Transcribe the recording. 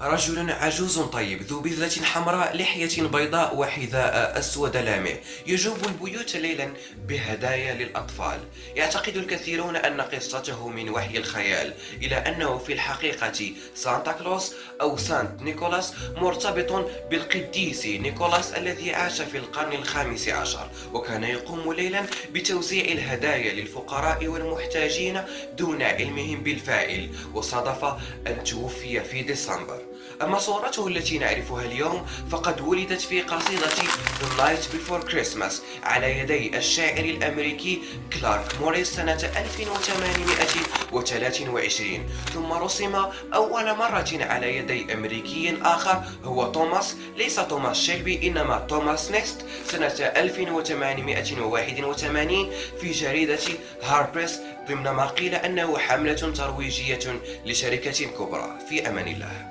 رجل عجوز طيب ذو بذلة حمراء لحية بيضاء وحذاء أسود لامع يجوب البيوت ليلا بهدايا للأطفال. يعتقد الكثيرون أن قصته من وحي الخيال إلا أنه في الحقيقة سانتا كلوس أو سانت نيكولاس مرتبط بالقديس نيكولاس الذي عاش في القرن الخامس عشر وكان يقوم ليلا بتوزيع الهدايا للفقراء والمحتاجين دون علمهم بالفاعل وصادف أن توفي في ديسمبر. أما صورته التي نعرفها اليوم فقد ولدت في قصيدة The Night Before Christmas على يدي الشاعر الأمريكي كلارك موريس سنة 1823 ثم رسم أول مرة على يدي أمريكي آخر هو توماس ليس توماس شيلبي إنما توماس ناست سنة 1881 في جريدة هاربرس ضمن ما قيل أنه حملة ترويجية لشركة كبرى. في أمان الله.